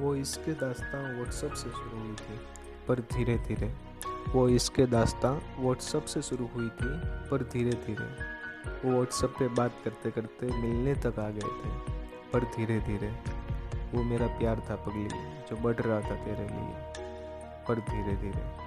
वो इसके दास्तां व्हाट्सअप से शुरू हुई थी। पर धीरे धीरे। वो इसके दास्तां व्हाट्सअप से शुरू हुई थी पर धीरे धीरे। वो व्हाट्सअप पे बात करते करते मिलने तक आ गए थे पर धीरे धीरे। वो मेरा प्यार था पगली जो बढ़ रहा था तेरे लिए पर धीरे धीरे।